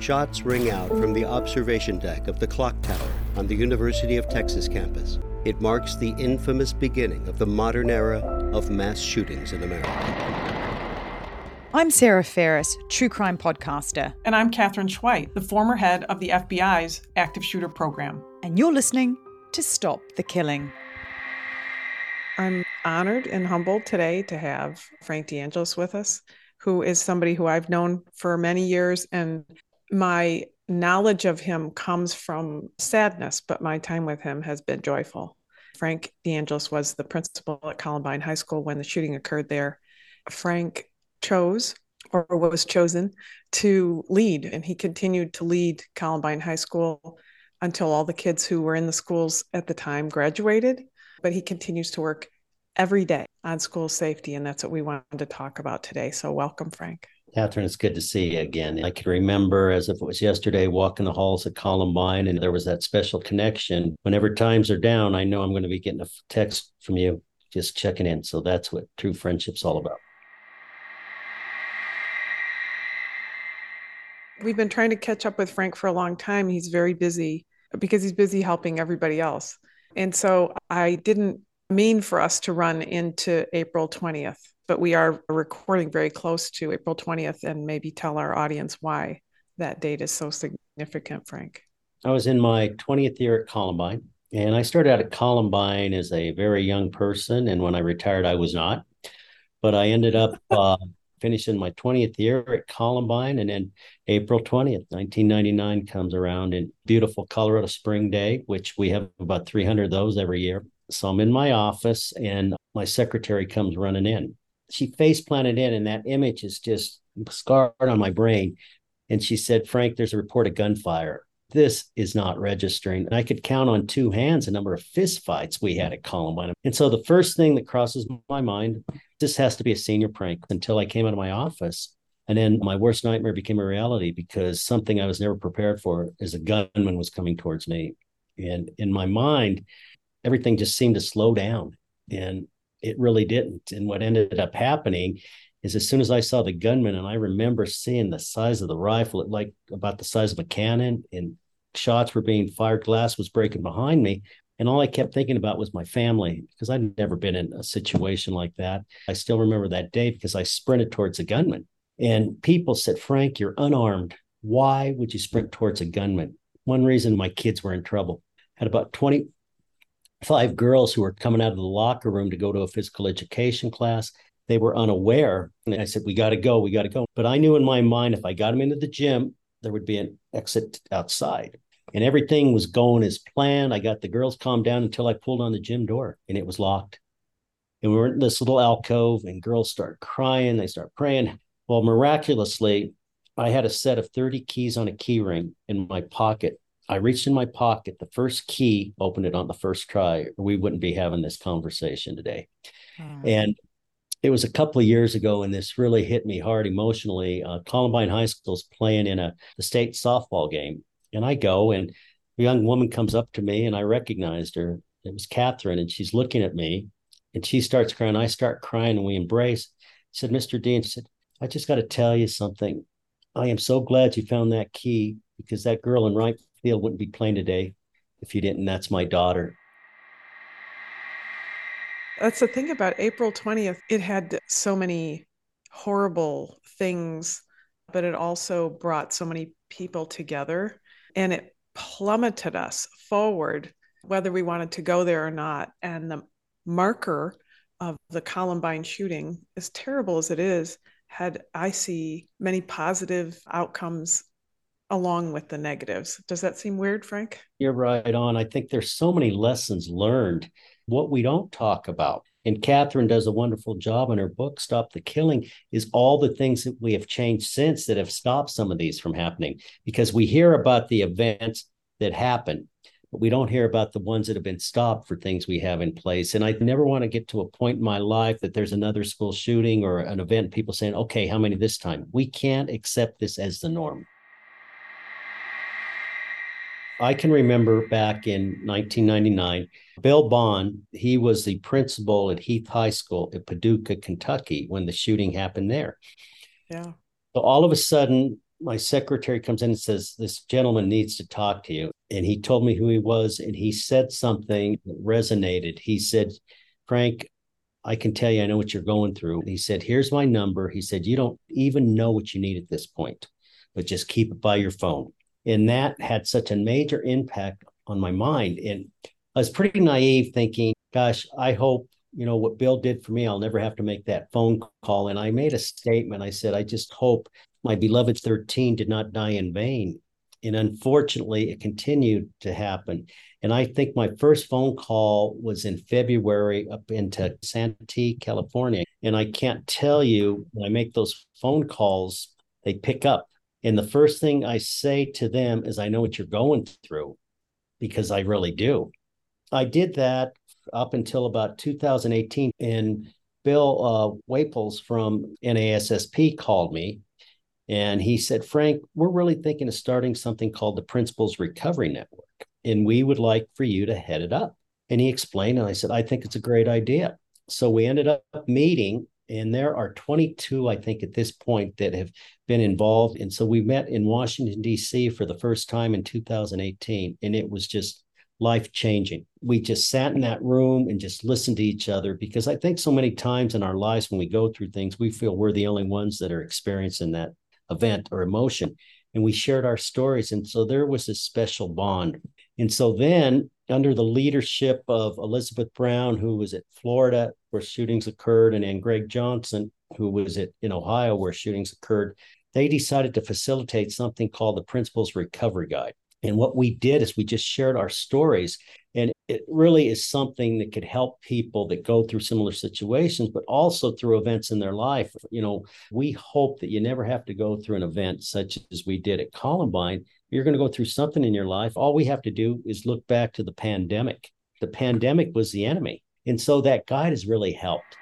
Shots ring out from the observation deck of the clock tower on the University of Texas campus. It marks the infamous beginning of the modern era of mass shootings in America. I'm Sarah Ferris, true crime podcaster. And I'm Katherine Schweit, the former head of the FBI's active shooter program. And you're listening to Stop the Killing. I'm honored and humbled today to have Frank DeAngelis with us, who is somebody who I've known for many years and my knowledge of him comes from sadness, but my time with him has been joyful. Frank DeAngelis was the principal at Columbine High School when the shooting occurred there. Frank chose or was chosen to lead, and he continued to lead Columbine High School until all the kids who were in the schools at the time graduated. But he continues to work every day on school safety, and that's what we wanted to talk about today. So, welcome, Frank. Katherine, it's good to see you again. I can remember as if it was yesterday walking the halls at Columbine, and there was that special connection. Whenever times are down, I know I'm going to be getting a text from you just checking in. So that's what true friendship's all about. We've been trying to catch up with Frank for a long time. He's very busy because he's busy helping everybody else. And so I didn't mean for us to run into April 20th but we are recording very close to April 20th and maybe tell our audience why that date is so significant, Frank. I was in my 20th year at Columbine, and I started out at Columbine as a very young person. And when I retired, I was not. But I ended up uh, finishing my 20th year at Columbine. And then April 20th, 1999 comes around in beautiful Colorado Spring Day, which we have about 300 of those every year. So I'm in my office, and my secretary comes running in she face planted in, and that image is just scarred on my brain. And she said, Frank, there's a report of gunfire. This is not registering. And I could count on two hands the number of fist fights we had at Columbine. And so the first thing that crosses my mind, this has to be a senior prank until I came out of my office. And then my worst nightmare became a reality because something I was never prepared for is a gunman was coming towards me. And in my mind, everything just seemed to slow down. And it really didn't. And what ended up happening is as soon as I saw the gunman, and I remember seeing the size of the rifle, it like about the size of a cannon, and shots were being fired, glass was breaking behind me. And all I kept thinking about was my family because I'd never been in a situation like that. I still remember that day because I sprinted towards a gunman. And people said, Frank, you're unarmed. Why would you sprint towards a gunman? One reason my kids were in trouble. Had about 20, five girls who were coming out of the locker room to go to a physical education class. They were unaware. And I said, We got to go. We got to go. But I knew in my mind, if I got them into the gym, there would be an exit outside. And everything was going as planned. I got the girls calmed down until I pulled on the gym door and it was locked. And we were in this little alcove and girls start crying. They start praying. Well, miraculously, I had a set of 30 keys on a key ring in my pocket I reached in my pocket, the first key, opened it on the first try, or we wouldn't be having this conversation today. Mm. And it was a couple of years ago, and this really hit me hard emotionally. Uh, Columbine High School's playing in a the state softball game, and I go, and a young woman comes up to me, and I recognized her. It was Catherine, and she's looking at me, and she starts crying. I start crying, and we embrace. She said, "Mr. Dean," she said, "I just got to tell you something. I am so glad you found that key because that girl in right field wouldn't be playing today if you didn't. That's my daughter. That's the thing about April 20th. It had so many horrible things, but it also brought so many people together and it plummeted us forward, whether we wanted to go there or not. And the marker of the Columbine shooting, as terrible as it is, had I see many positive outcomes along with the negatives. Does that seem weird, Frank? You're right on. I think there's so many lessons learned. What we don't talk about And Katherine does a wonderful job in her book, Stop the Killing, is all the things that we have changed since that have stopped some of these from happening. Because we hear about the events that happen, but we don't hear about the ones that have been stopped for things we have in place. And I never want to get to a point in my life that there's another school shooting or an event, people saying, okay, how many this time? We can't accept this as the norm. I can remember back in 1999, Bill Bond, he was the principal at Heath High School at Paducah, Kentucky, when the shooting happened there. Yeah. So all of a sudden, my secretary comes in and says, This gentleman needs to talk to you. And he told me who he was, and he said something that resonated. He said, Frank, I can tell you, I know what you're going through. He said, Here's my number. He said, You don't even know what you need at this point, but just keep it by your phone. And that had such a major impact on my mind. And I was pretty naive thinking, gosh, I hope, you know, what Bill did for me, I'll never have to make that phone call. And I made a statement. I said, I just hope my beloved 13 did not die in vain. And unfortunately, it continued to happen. And I think my first phone call was in February up into Santee, California. And I can't tell you when I make those phone calls, they pick up. And the first thing I say to them is, I know what you're going through because I really do. I did that up until about 2018. And Bill uh, Waples from NASSP called me and he said, Frank, we're really thinking of starting something called the Principals Recovery Network. And we would like for you to head it up. And he explained, and I said, I think it's a great idea. So we ended up meeting and there are 22 i think at this point that have been involved. And so we met in washington d.c for the first time in 2018 and it was just life changing we just sat in that room and just listened to each other because i think so many times in our lives when we go through things we feel we're the only ones that are experiencing that event or emotion. And we shared our stories and so there was this special bond and so then under the leadership of Elizabeth Brown, who was at Florida where shootings occurred, and, and Greg Johnson, who was at in Ohio where shootings occurred, they decided to facilitate something called the Principals Recovery Guide. And what we did is we just shared our stories. And it really is something that could help people that go through similar situations, but also through events in their life. You know, we hope that you never have to go through an event such as we did at Columbine you're going to go through something in your life. All we have to do is look back to the pandemic. The pandemic was the enemy. And so that guide has really helped.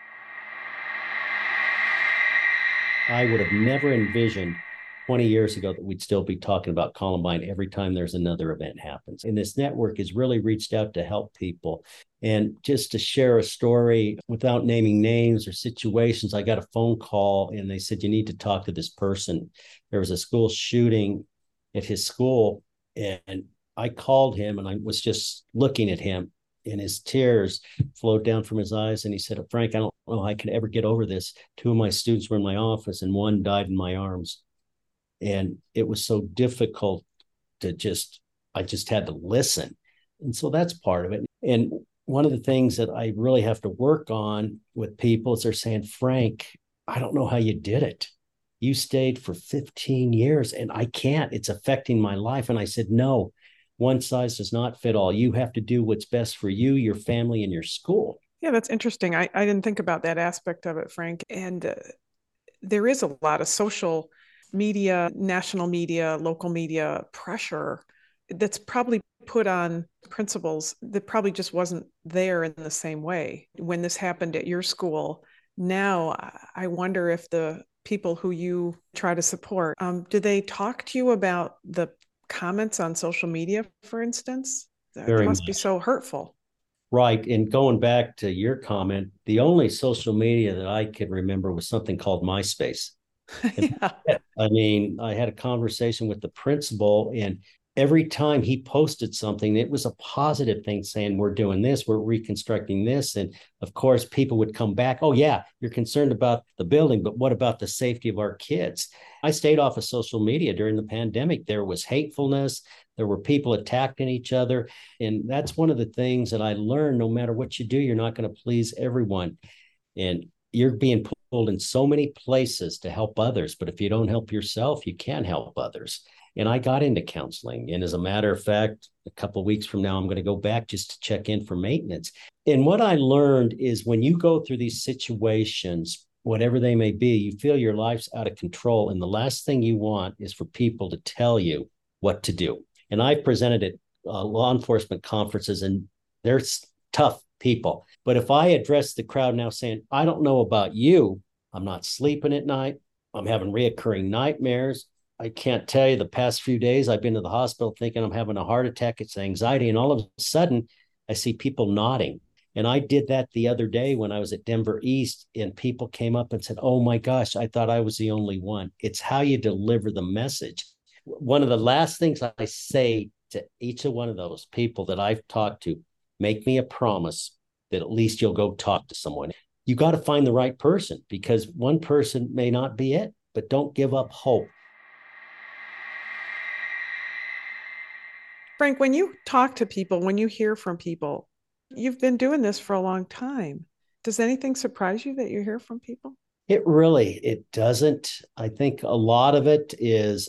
I would have never envisioned 20 years ago that we'd still be talking about Columbine every time there's another event happens. And this network has really reached out to help people. And just to share a story without naming names or situations, I got a phone call and they said, You need to talk to this person. There was a school shooting at his school and I called him and I was just looking at him and his tears flowed down from his eyes. And he said, Frank, I don't know how I could ever get over this. Two of my students were in my office and one died in my arms. And it was so difficult to just, I just had to listen. And so that's part of it. And one of the things that I really have to work on with people is they're saying, Frank, I don't know how you did it you stayed for 15 years and I can't. It's affecting my life. And I said, no, one size does not fit all. You have to do what's best for you, your family, and your school. Yeah, that's interesting. I, I didn't think about that aspect of it, Frank. And uh, there is a lot of social media, national media, local media pressure that's probably put on principals that probably just wasn't there in the same way when this happened at your school. Now, I wonder if the people who you try to support. Um, do they talk to you about the comments on social media, for instance? That Very must much. be so hurtful. Right. And going back to your comment, the only social media that I can remember was something called MySpace. yeah. I mean, I had a conversation with the principal, and every time he posted something, it was a positive thing saying, We're doing this, we're reconstructing this. And of course, people would come back, Oh, yeah, you're concerned about the building, but what about the safety of our kids? I stayed off of social media during the pandemic. There was hatefulness, there were people attacking each other. And that's one of the things that I learned no matter what you do, you're not going to please everyone. And you're being pulled in so many places to help others, but if you don't help yourself, you can't help others. And I got into counseling. And as a matter of fact, a couple weeks from now, I'm going to go back just to check in for maintenance. And what I learned is when you go through these situations, whatever they may be, you feel your life's out of control. And the last thing you want is for people to tell you what to do. And I've presented at uh, law enforcement conferences, and they're tough people. But if I address the crowd now saying, I don't know about you, I'm not sleeping at night, I'm having reoccurring nightmares. I can't tell you the past few days I've been to the hospital thinking I'm having a heart attack. It's anxiety. And all of a sudden, I see people nodding. And I did that the other day when I was at Denver East, and people came up and said, Oh my gosh, I thought I was the only one. It's how you deliver the message. One of the last things I say to each of one of those people that I've talked to make me a promise that at least you'll go talk to someone. You got to find the right person because one person may not be it, but don't give up hope. Frank, when you talk to people, when you hear from people, you've been doing this for a long time. Does anything surprise you that you hear from people? It really it doesn't. I think a lot of it is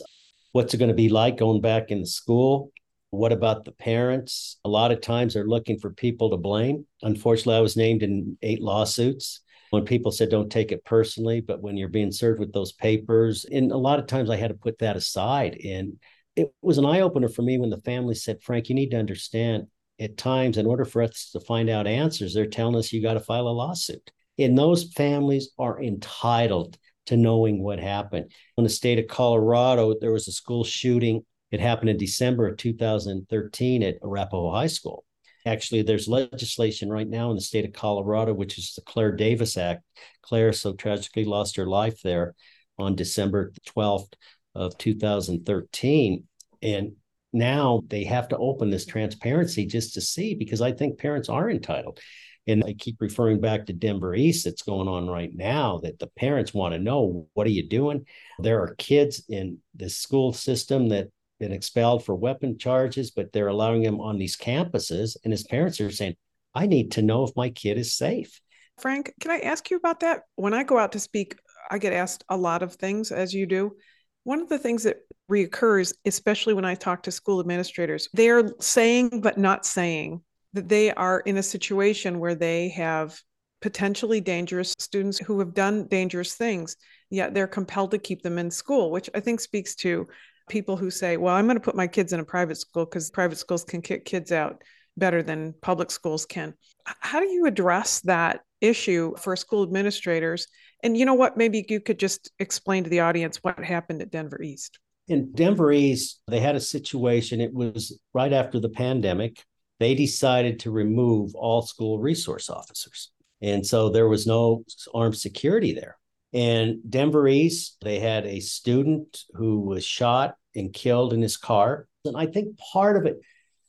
what's it going to be like going back in school? What about the parents? A lot of times they're looking for people to blame. Unfortunately, I was named in eight lawsuits. When people said don't take it personally, but when you're being served with those papers, and a lot of times I had to put that aside. And it was an eye opener for me when the family said, Frank, you need to understand at times, in order for us to find out answers, they're telling us you got to file a lawsuit. And those families are entitled to knowing what happened. In the state of Colorado, there was a school shooting. It happened in December of 2013 at Arapahoe High School. Actually, there's legislation right now in the state of Colorado, which is the Claire Davis Act. Claire so tragically lost her life there on December 12th of 2013. And now they have to open this transparency just to see because I think parents are entitled. And I keep referring back to Denver East that's going on right now that the parents want to know what are you doing? There are kids in the school system that been expelled for weapon charges, but they're allowing them on these campuses. And his parents are saying, I need to know if my kid is safe. Frank, can I ask you about that? When I go out to speak, I get asked a lot of things, as you do. One of the things that reoccurs, especially when I talk to school administrators, they're saying but not saying that they are in a situation where they have potentially dangerous students who have done dangerous things, yet they're compelled to keep them in school, which I think speaks to people who say, well, I'm going to put my kids in a private school because private schools can kick kids out better than public schools can. How do you address that issue for school administrators? And you know what? Maybe you could just explain to the audience what happened at Denver East. In Denver East, they had a situation. It was right after the pandemic. They decided to remove all school resource officers. And so there was no armed security there. And Denver East, they had a student who was shot and killed in his car. And I think part of it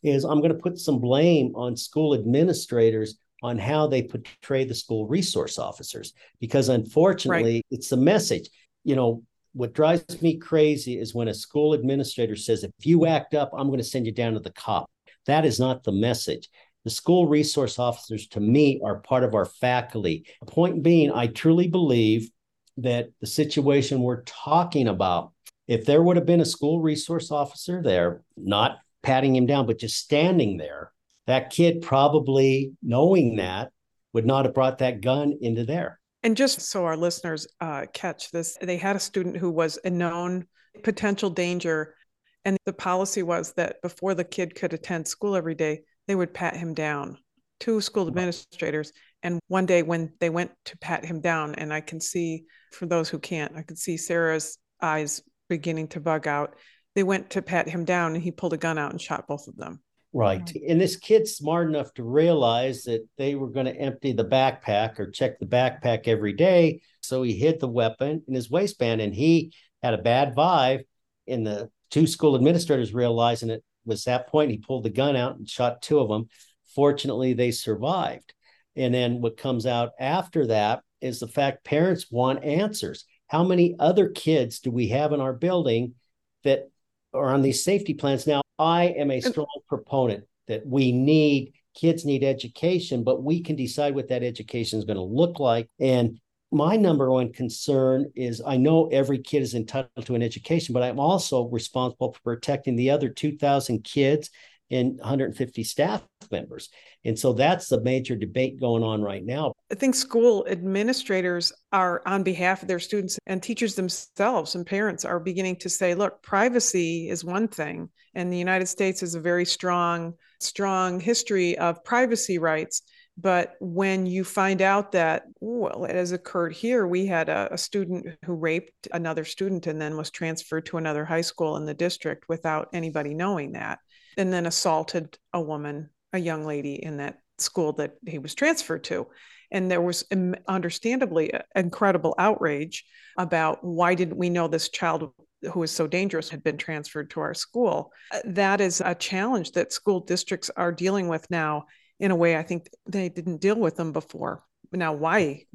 is I'm going to put some blame on school administrators on how they portray the school resource officers because unfortunately right. it's the message. You know what drives me crazy is when a school administrator says if you act up i'm going to send you down to the cop. That is not the message. The school resource officers to me are part of our faculty. Point being i truly believe that the situation we're talking about if there would have been a school resource officer there not patting him down but just standing there that kid probably knowing that would not have brought that gun into there. And just so our listeners uh, catch this, they had a student who was a known potential danger. And the policy was that before the kid could attend school every day, they would pat him down. Two school administrators. And one day when they went to pat him down, and I can see, for those who can't, I could see Sarah's eyes beginning to bug out. They went to pat him down, and he pulled a gun out and shot both of them. Right. And this kid's smart enough to realize that they were going to empty the backpack or check the backpack every day. So he hid the weapon in his waistband and he had a bad vibe. And the two school administrators realizing it was that point, he pulled the gun out and shot two of them. Fortunately, they survived. And then what comes out after that is the fact parents want answers. How many other kids do we have in our building that are on these safety plans now? I am a strong proponent that we need kids need education, but we can decide what that education is going to look like. And my number one concern is I know every kid is entitled to an education, but I'm also responsible for protecting the other 2,000 kids and 150 staff members. And so that's the major debate going on right now. I think school administrators are, on behalf of their students and teachers themselves and parents, are beginning to say, look, privacy is one thing. And the United States has a very strong, strong history of privacy rights. But when you find out that, well, it has occurred here, we had a, a, student who raped another student and then was transferred to another high school in the district without anybody knowing that, and then assaulted a woman, a young lady in that school that he was transferred to. And there was understandably uh, incredible outrage about why didn't we know this child who was so dangerous had been transferred to our school. Uh, that is a challenge that school districts are dealing with now in a way I think they didn't deal with them before. Now, why?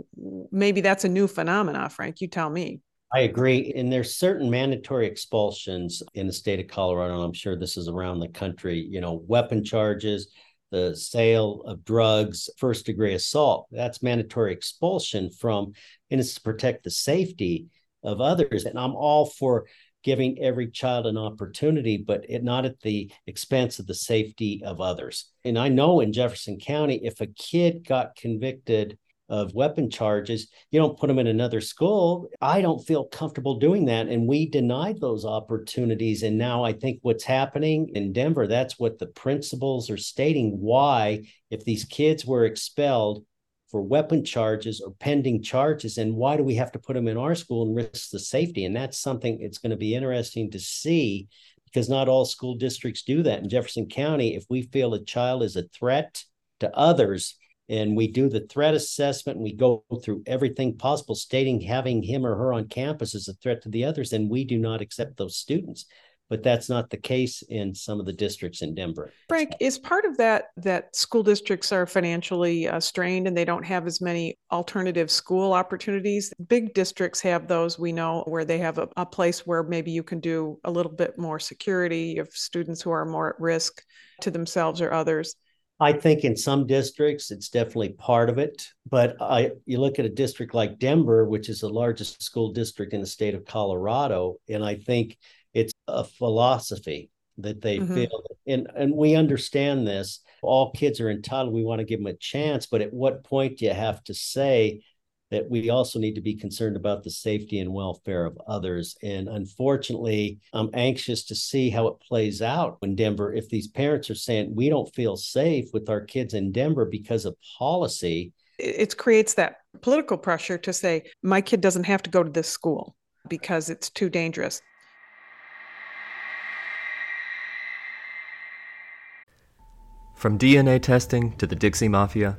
Maybe that's a new phenomena, Frank. You tell me. I agree. And there's certain mandatory expulsions in the state of Colorado, and I'm sure this is around the country, you know, weapon charges, the sale of drugs, first degree assault. That's mandatory expulsion from, and it's to protect the safety of others. And I'm all for giving every child an opportunity, but it not at the expense of the safety of others. And I know in Jefferson County, if a kid got convicted of weapon charges, you don't put them in another school. I don't feel comfortable doing that. And we denied those opportunities. And now I think what's happening in Denver, that's what the principals are stating why, if these kids were expelled, for weapon charges or pending charges and why do we have to put them in our school and risk the safety and that's something it's going to be interesting to see because not all school districts do that in jefferson county if we feel a child is a threat to others and we do the threat assessment and we go through everything possible stating having him or her on campus is a threat to the others and we do not accept those students but that's not the case in some of the districts in Denver. Frank, is part of that that school districts are financially uh, strained and they don't have as many alternative school opportunities? Big districts have those, we know, where they have a, a place where maybe you can do a little bit more security of students who are more at risk to themselves or others. I think in some districts it's definitely part of it, but I you look at a district like Denver, which is the largest school district in the state of Colorado, and I think it's a philosophy that they mm-hmm. feel and and we understand this all kids are entitled we want to give them a chance but at what point do you have to say that we also need to be concerned about the safety and welfare of others. And unfortunately i'm anxious to see how it plays out in denver. If these parents are saying we don't feel safe with our kids in denver because of policy it creates that political pressure to say my kid doesn't have to go to this school because it's too dangerous. From DNA testing to the Dixie Mafia,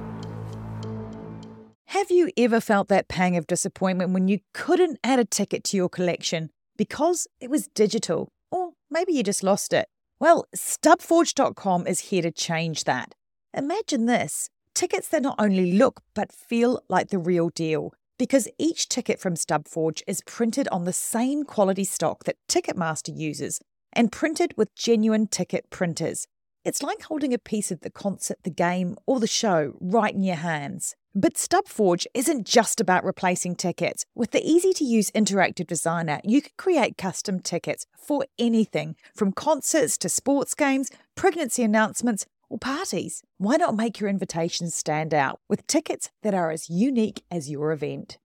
Have you ever felt that pang of disappointment when you couldn't add a ticket to your collection because it was digital? Or maybe you just lost it? Well, stubforge.com is here to change that. Imagine this tickets that not only look but feel like the real deal. Because each ticket from Stubforge is printed on the same quality stock that Ticketmaster uses and printed with genuine ticket printers. It's like holding a piece of the concert, the game, or the show right in your hands. But StubForge isn't just about replacing tickets. With the easy to use interactive designer, you can create custom tickets for anything from concerts to sports games, pregnancy announcements, or parties. Why not make your invitations stand out with tickets that are as unique as your event?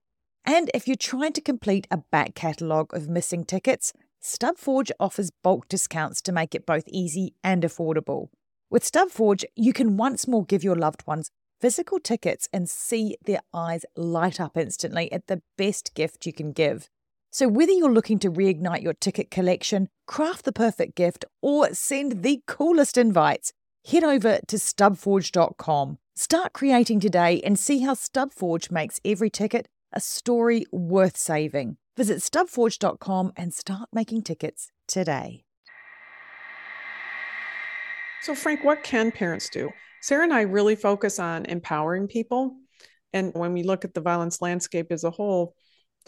And if you're trying to complete a back catalogue of missing tickets, StubForge offers bulk discounts to make it both easy and affordable. With StubForge, you can once more give your loved ones physical tickets and see their eyes light up instantly at the best gift you can give. So, whether you're looking to reignite your ticket collection, craft the perfect gift, or send the coolest invites, head over to stubforge.com. Start creating today and see how Stubforge makes every ticket a story worth saving. Visit stubforge.com and start making tickets today. So, Frank, what can parents do? Sarah and I really focus on empowering people. And when we look at the violence landscape as a whole,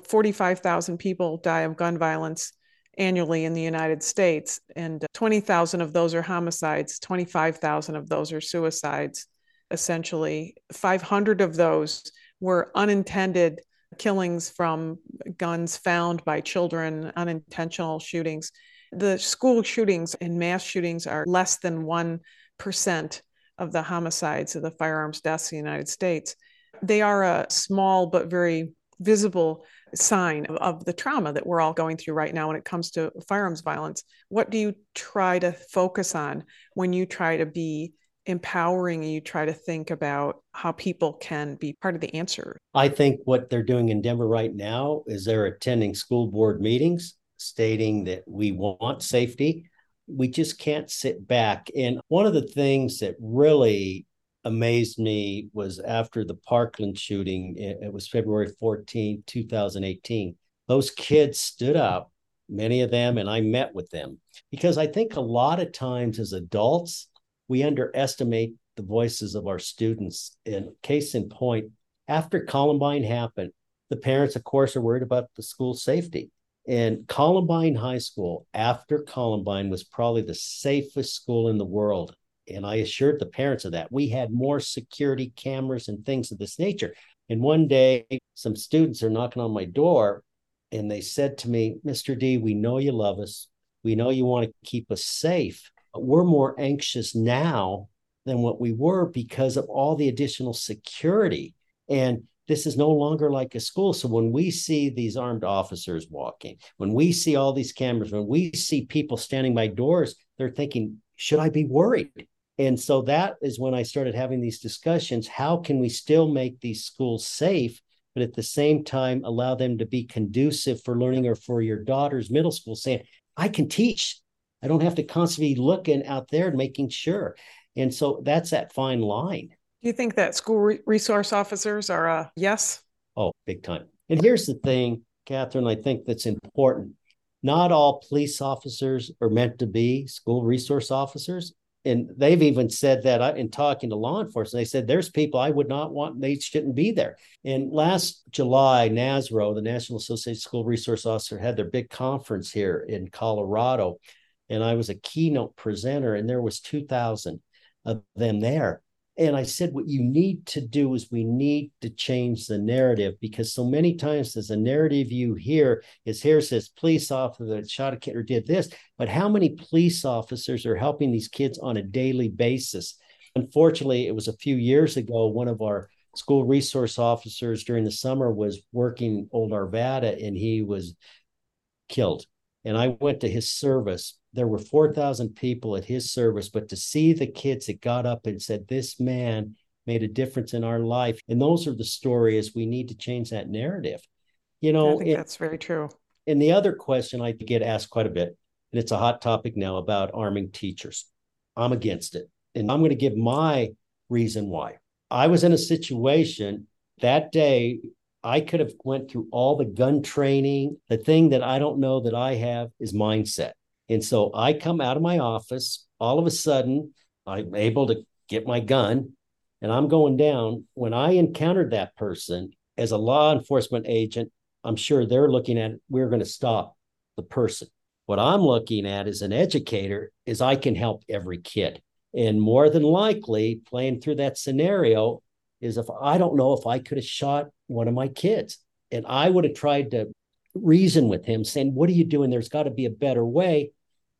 45,000 people die of gun violence annually in the United States, and uh, 20,000 of those are homicides, 25,000 of those are suicides. Essentially, 500 of those were unintended killings from guns found by children, unintentional shootings. The school shootings and mass shootings are less than 1% of the homicides of the firearms deaths in the United States. They are a small but very visible sign of, of, the trauma that we're all going through right now when it comes to firearms violence. What do you try to focus on when you try to be empowering and you try to think about how people can be part of the answer? I think what they're doing in Denver right now is they're attending school board meetings stating that we want safety. We just can't sit back. And one of the things that really amazed me was after the Parkland shooting, it was February 14, 2018. Those kids stood up, many of them, and I met with them because I think a lot of times as adults, we underestimate the voices of our students. And case in point, after Columbine happened, the parents, of course, are worried about the school safety. And Columbine High School, after Columbine, was probably the safest school in the world. And I assured the parents of that. We had more security cameras and things of this nature. And one day, some students are knocking on my door and they said to me, Mr. D, we know you love us. We know you want to keep us safe, but we're more anxious now than what we were because of all the additional security. And this is no longer like a school. So when we see these armed officers walking, when we see all these cameras, when we see people standing by doors, they're thinking, should I be worried? And so that is when I started having these discussions. How can we still make these schools safe, but at the same time allow them to be conducive for learning or for your daughter's middle school saying, I can teach. I don't have to constantly be looking out there and making sure. And so that's that fine line. Do you think that school re- resource officers are a yes? Oh, big time. And here's the thing, Katherine, I think that's important. Not all police officers are meant to be school resource officers and they've even said that uh, in talking to law enforcement, they said there's people I would not want, they shouldn't be there. And last July, NASRO, the National Association of School Resource Officer, had their big conference here in Colorado. And I was a keynote presenter, and there was 2,000 of them there. And I said, what you need to do is we need to change the narrative because so many times there's a narrative you hear is here says police officer that shot a kid or did this, but how many police officers are helping these kids on a daily basis? Unfortunately, it was a few years ago, one of our school resource officers during the summer was working Old Arvada and he was killed. And I went to his service there were 4,000 people at his service, but to see the kids that got up and said, This man made a difference in our life. And those are the stories we need to change that narrative. You know, I think it, that's very true. And the other question I get asked quite a bit, and it's a hot topic now about arming teachers. I'm against it. And I'm going to give my reason why. I was in a situation that day I could have went through all the gun training. The thing that I don't know that I have is mindset. And so I come out of my office, all of a sudden, I'm able to get my gun and I'm going down. When I encountered that person as a law enforcement agent, I'm sure they're looking at we're going to stop the person. What I'm looking at as an educator is I can help every kid. And more than likely, playing through that scenario is if I don't know if I could have shot one of my kids. And I would have tried to reason with him, saying, What are you doing? There's got to be a better way.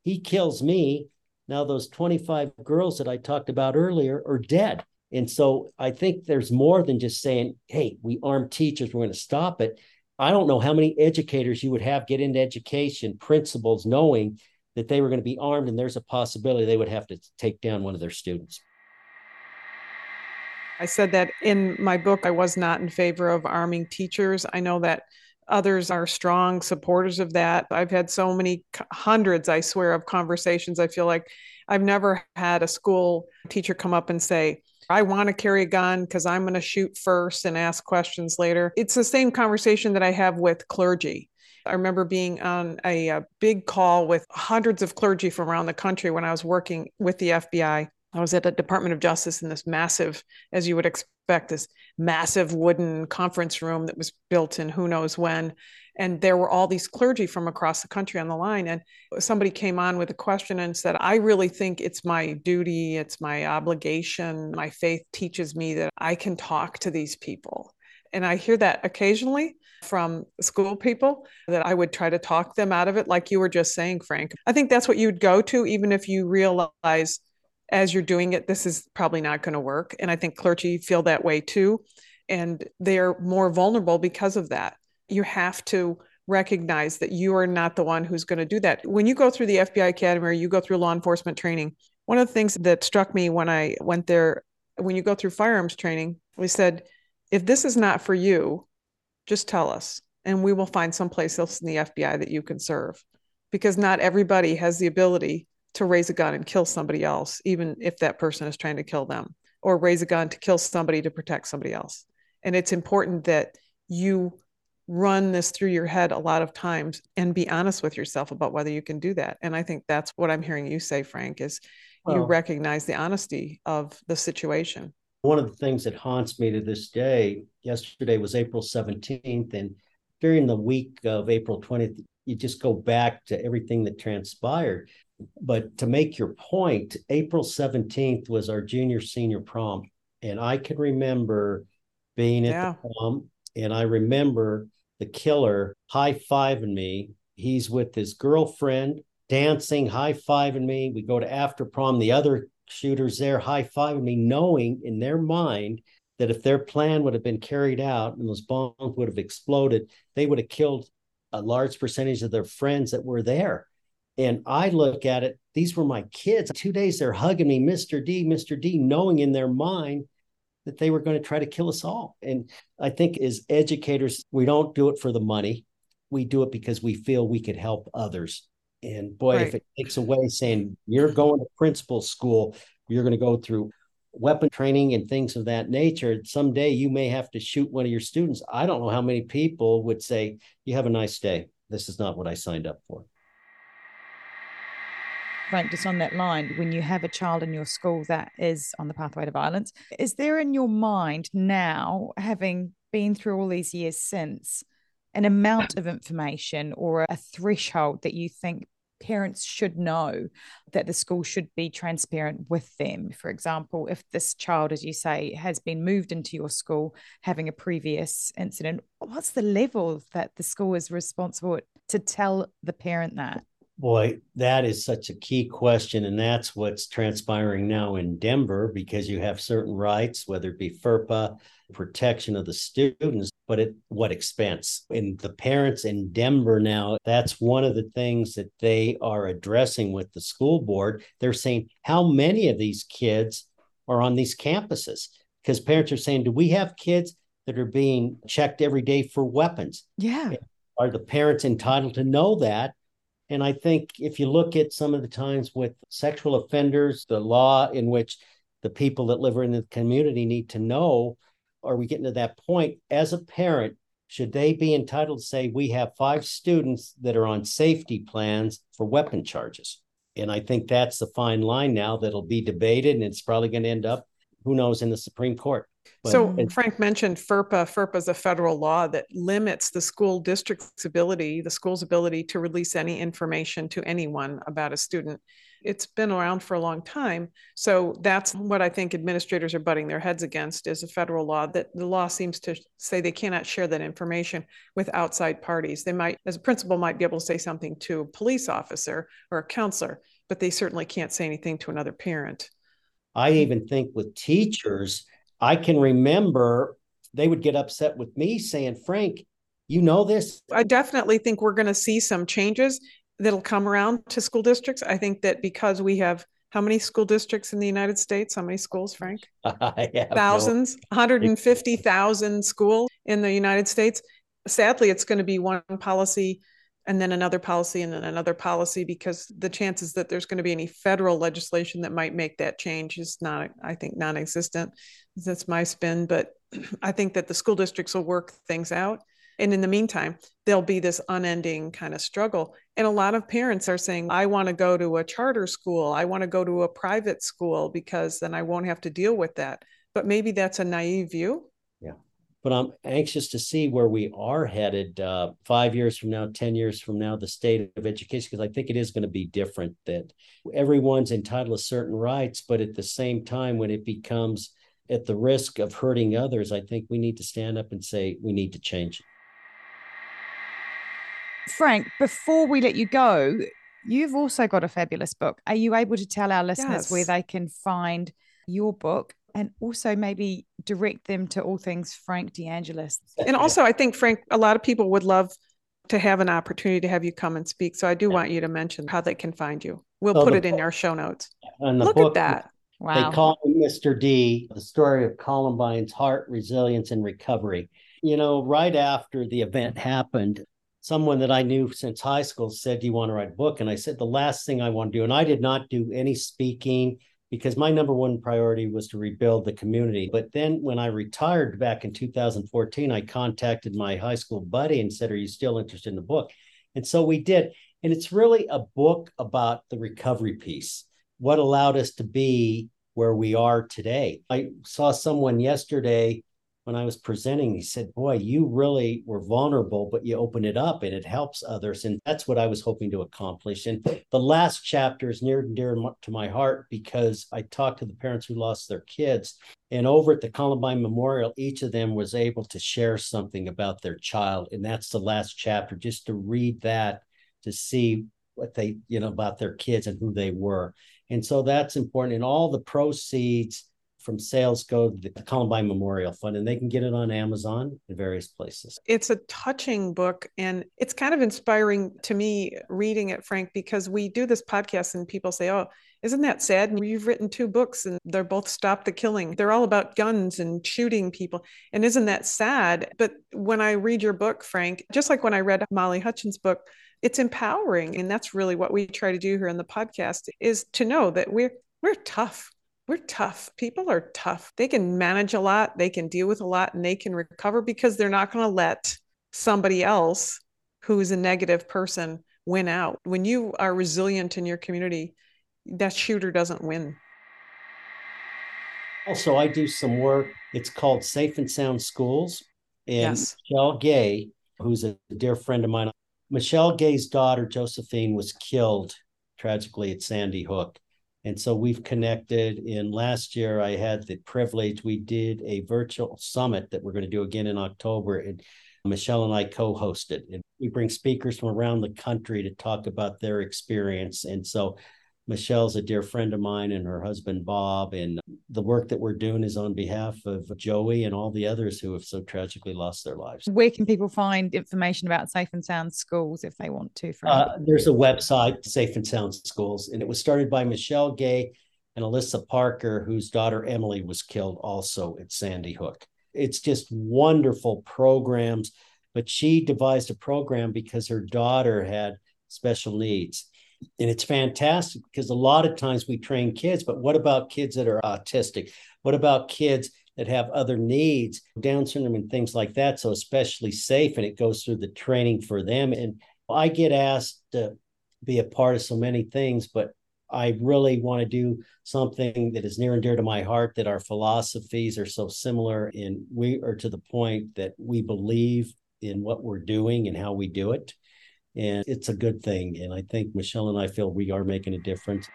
He kills me. Now, those 25 girls that I talked about earlier are dead. And so I think there's more than just saying, hey, we arm teachers, we're going to stop it. I don't know how many educators you would have get into education, principals, knowing that they were going to be armed and there's a possibility they would have to take down one of their students. I said that in my book, I was not in favor of arming teachers. I know that Others are strong supporters of that. I've had so many hundreds, I swear, of conversations. I feel like I've never had a school teacher come up and say, I want to carry a gun because I'm going to shoot first and ask questions later. It's the same conversation that I have with clergy. I remember being on a, a, big call with hundreds of clergy from around the country when I was working with the FBI. I was at the Department of Justice in this massive, as you would expect, this massive wooden conference room that was built in who knows when. And there were all these clergy from across the country on the line. And somebody came on with a question and said i really think it's my duty it's my obligation my faith teaches me that i can talk to these people. And i hear that occasionally from school people that i would try to talk them out of it like you were just saying frank. I think that's what you'd go to even if you realize as you're doing it this is probably not going to work and i think clergy feel that way too and they're more vulnerable because of that you have to recognize that you are not the one who's going to do that. When you go through the FBI Academy or you go through law enforcement training, one of the things that struck me when I went there, when you go through firearms training, we said, if this is not for you, just tell us and we will find someplace else in the FBI that you can serve. Because not everybody has the ability to raise a gun and kill somebody else, even if that person is trying to kill them, or raise a gun to kill somebody to protect somebody else. And it's important that you run this through your head a lot of times and be honest with yourself about whether you can do that. And I think that's what I'm hearing you say, Frank, is well, you recognize the honesty of the situation. One of the things that haunts me to this day, yesterday was April 17th, and during the week of April 20th, you just go back to everything that transpired. But to make your point, April 17th was our junior senior prom. And I can remember being at yeah. the prom, and I remember the killer high fiving me. He's with his girlfriend dancing, high fiving me. We go to after prom. The other shooters there high fiving me, knowing in their mind that if their plan would have been carried out and those bombs would have exploded, they would have killed a large percentage of their friends that were there. And I look at it, these were my kids. Two days they're hugging me, Mr. D, Mr. D, knowing in their mind that they were going to try to kill us all. And I think as educators, we don't do it for the money. We do it because we feel we could help others. And boy, right. if it takes away saying you're going to principal school, you're going to go through weapon training and things of that nature, someday you may have to shoot one of your students. I don't know how many people would say, You have a nice day. This is not what I signed up for. Frank, just on that line, when you have a child in your school that is on the pathway to violence, is there in your mind now, having been through all these years since, an amount of information or a threshold that you think parents should know that the school should be transparent with them. For example, if this child, as you say, has been moved into your school having a previous incident, what's the level that the school is responsible to tell the parent that? Boy, that is such a key question. And that's what's transpiring now in Denver because you have certain rights, whether it be FERPA, protection of the students, but at what expense? And the parents in Denver now, that's one of the things that they are addressing with the school board. They're saying, how many of these kids are on these campuses? Because parents are saying, do we have kids that are being checked every day for weapons? Yeah. Are the parents entitled to know that? And I think if you look at some of the times with sexual offenders, the law in which the people that live in the community need to know, are we getting to that point as a parent? Should they be entitled to say, we have five students that are on safety plans for weapon charges? And I think that's the fine line now that'll be debated, and it's probably going to end up, who knows, in the Supreme Court. But so Frank mentioned FERPA. FERPA is a federal law that limits the school district's ability, the school's ability to release any information to anyone about a student. It's been around for a long time. So that's what I think administrators are butting their heads against is a federal law that the law seems to say they cannot share that information with outside parties. They might, as a principal, might be able to say something to a police officer or a counselor, but they certainly can't say anything to another parent. I even think with teachers, I can remember they would get upset with me saying, Frank, you know this? I definitely think we're going to see some changes that'll come around to school districts. I think that because we have how many school districts in the United States? How many schools, Frank? Thousands, no. 150,000 schools in the United States. Sadly, it's going to be one policy and then another policy and then another policy because the chances that there's going to be any federal legislation that might make that change is not i think non-existent. That's my spin but i think that the school districts will work things out. And in the meantime there'll be this unending kind of struggle. And a lot of parents are saying i want to go to a charter school. I want to go to a private school because then i won't have to deal with that. But maybe that's a naive view but I'm anxious to see where we are headed uh, five years from now, 10 years from now, the state of education, because I think it is going to be different that everyone's entitled to certain rights, but at the same time, when it becomes at the risk of hurting others, I think we need to stand up and say we need to change it. Frank, before we let you go, you've also got a fabulous book. Are you able to tell our listeners yes. where they can find your book and also maybe direct them to all things Frank DeAngelis. And also, I think, Frank, a lot of people would love to have an opportunity to have you come and speak. So I do want you to mention how they can find you. We'll so put it in our show notes. Look book, at that. Wow. They call me Mr. D, the story of Columbine's heart, resilience, and recovery. You know, right after the event happened, someone that I knew since high school said, Do you want to write a book? And I said, The last thing I want to do, and I did not do any speaking because my number one priority was to rebuild the community. But then when I retired back in 2014, I contacted my high school buddy and said, Are you still interested in the book? And so we did. And it's really a book about the recovery piece, what allowed us to be where we are today. I saw someone yesterday when I was presenting, he said, Boy, you really were vulnerable, but you open it up and it helps others. And that's what I was hoping to accomplish. And the last chapter is near and dear to my heart because I talked to the parents who lost their kids. And over at the Columbine Memorial, each of them was able to share something about their child. And that's the last chapter, just to read that, to see what they, you know, about their kids and who they were. And so that's important. And all the proceeds from sales go to the Columbine Memorial Fund, and they can get it on Amazon and various places. It's a touching book, and it's kind of inspiring to me reading it, Frank, because we do this podcast and people say, Oh, isn't that sad? And you've written two books, and they're both Stop the Killing. They're all about guns and shooting people. And isn't that sad? But when I read your book, Frank, just like when I read Molly Hutchins' book, it's empowering. And that's really what we try to do here in the podcast is to know that we're we're tough we're tough. People are tough. They can manage a lot, they can deal with a lot, and they can recover because they're not going to let somebody else who's a negative person win out. When you are resilient in your community, that shooter doesn't win. Also, I do some work. It's called Safe and Sound Schools. And yes. Michelle Gay, who's a dear friend of mine, Michelle Gay's daughter, Josephine, was killed tragically at Sandy Hook. And so we've connected. In last year, I had the privilege, we did a virtual summit that we're going to do again in October. And Michelle and I co hosted. And we bring speakers from around the country to talk about their experience. And so Michelle's a dear friend of mine and her husband Bob. And the work that we're doing is on behalf of Joey and all the others who have so tragically lost their lives. Where can people find information about Safe and Sound Schools if they want to? Uh, there's a website, Safe and Sound Schools, and it was started by Michelle Gay and Alissa Parker, whose daughter Emily was killed also at Sandy Hook. It's just wonderful programs, but she devised a program because her daughter had special needs and it's fantastic because a lot of times we train kids, but what about kids that are autistic? What about kids that have other needs, Down syndrome and things like that? So, especially safe, and it goes through the training for them. And I get asked to be a part of so many things, but I really want to do something that is near and dear to my heart, that our philosophies are so similar, and we are to the point that we believe in what we're doing and how we do it and it's a good thing. And I think Michelle and I feel we are making a difference.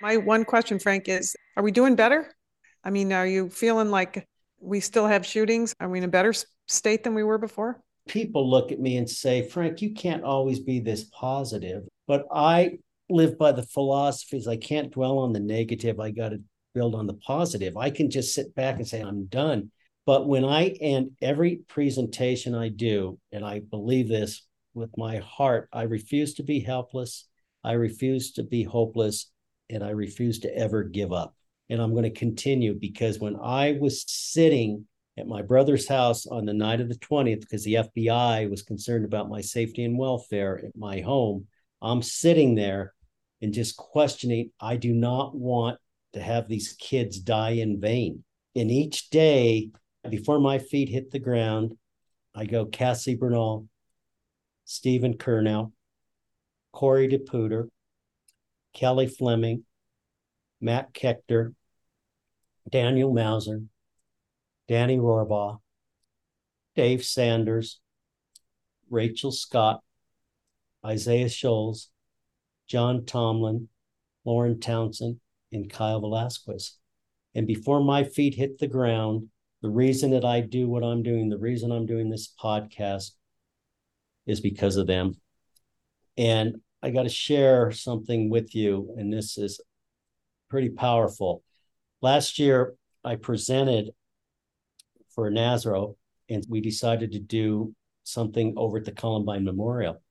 My one question, Frank, is are we doing better? I mean, are you feeling like we still have shootings? Are we in a better state than we were before? People look at me and say, Frank, you can't always be this positive. But I live by the philosophies I can't dwell on the negative. I got to build on the positive. I can just sit back and say, I'm done. But when I end every presentation I do, and I believe this with my heart, I refuse to be helpless. I refuse to be hopeless. And I refuse to ever give up. And I'm going to continue because when I was sitting at my brother's house on the night of the 20th because the FBI was concerned about my safety and welfare at my home. I'm sitting there and just questioning, I do not want to have these kids die in vain. And each day before my feet hit the ground, I go Cassie Bernall, Steven Curnow, Corey DePooter, Kelly Fleming, Matt Kechter, Daniel Mauser, Danny Rohrbough, Dave Sanders, Rachel Scott, Isaiah Shoels, John Tomlin, Lauren Townsend, and Kyle Velasquez. And before my feet hit the ground, the reason that I do what I'm doing, the reason I'm doing this podcast is because of them. And I got to share something with you, and this is pretty powerful. Last year, I presented for NASRO, and we decided to do something over at the Columbine Memorial.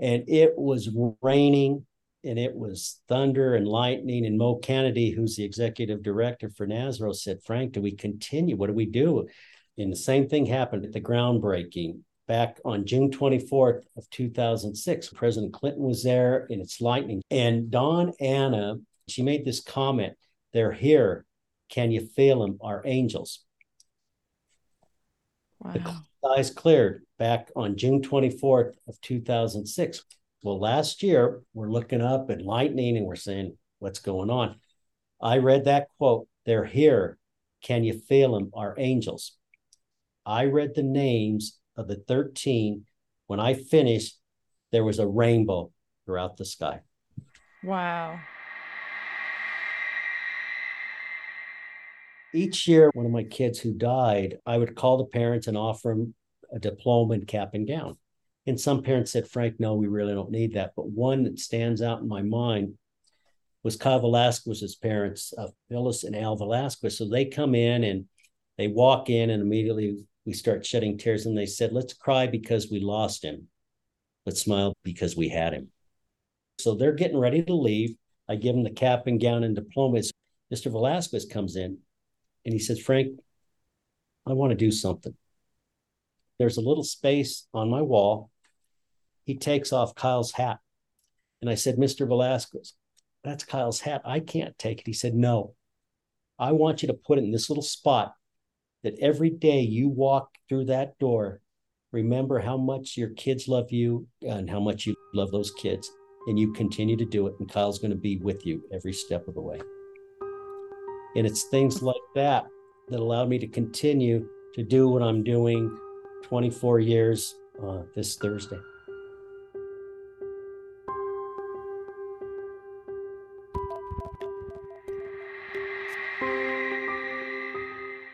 And it was raining and it was thunder and lightning. And Mo Canady, who's the executive director for NASRO, said, Frank, do we continue? What do we do? And the same thing happened at the groundbreaking back on June 24th of 2006. President Clinton was there and it's lightning. And Dawn Anna, she made this comment, they're here. Can you feel them? Our angels. Wow. The skies cleared back on June 24th of 2006. Well, last year we're looking up at lightning and we're saying, what's going on? I read that quote, they're here. Can you feel them? Our angels. I read the names of the 13. When I finished, there was a rainbow throughout the sky. Wow. Each year, one of my kids who died, I would call the parents and offer them a diploma and cap and gown. And some parents said, Frank, no, we really don't need that. But one that stands out in my mind was Kyle Velasquez's parents, uh, Phyllis and Al Velasquez. So they come in and they walk in, and immediately we start shedding tears. And they said, Let's cry because we lost him, but smile because we had him. So they're getting ready to leave. I give them the cap and gown and diplomas. Mr. Velasquez comes in and he says, Frank, I want to do something. There's a little space on my wall he takes off Kyle's hat. And I said, Mr. Velasquez, that's Kyle's hat. I can't take it. He said, No, I want you to put it in this little spot that every day you walk through that door, remember how much your kids love you and how much you love those kids. And you continue to do it. And Kyle's going to be with you every step of the way. And it's things like that that allowed me to continue to do what I'm doing 24 years uh, this Thursday.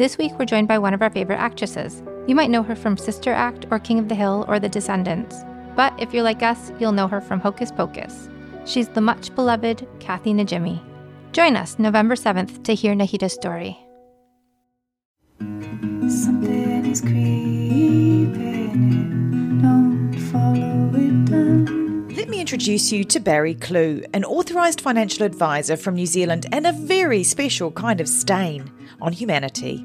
This week, we're joined by one of our favorite actresses. You might know her from Sister Act or King of the Hill or The Descendants. But if you're like us, you'll know her from Hocus Pocus. She's the much beloved Kathy Najimy. Join us November 7th to hear Nahita's story. Something is creeping. Don't follow it down. Let me introduce you to Barry Kloogh, an authorised financial advisor from New Zealand and a very special kind of stain on humanity.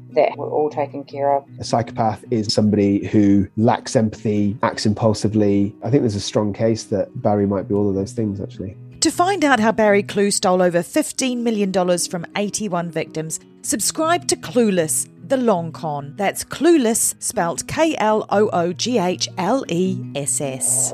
that we're all taken care of. A psychopath is somebody who lacks empathy, acts impulsively. I think there's a strong case that Barry might be all of those things, actually. To find out how Barry Kloogh stole over $15 million from 81 victims, subscribe to Klooghless, the long con. That's Klooghless, spelt K L O O G H L E S S.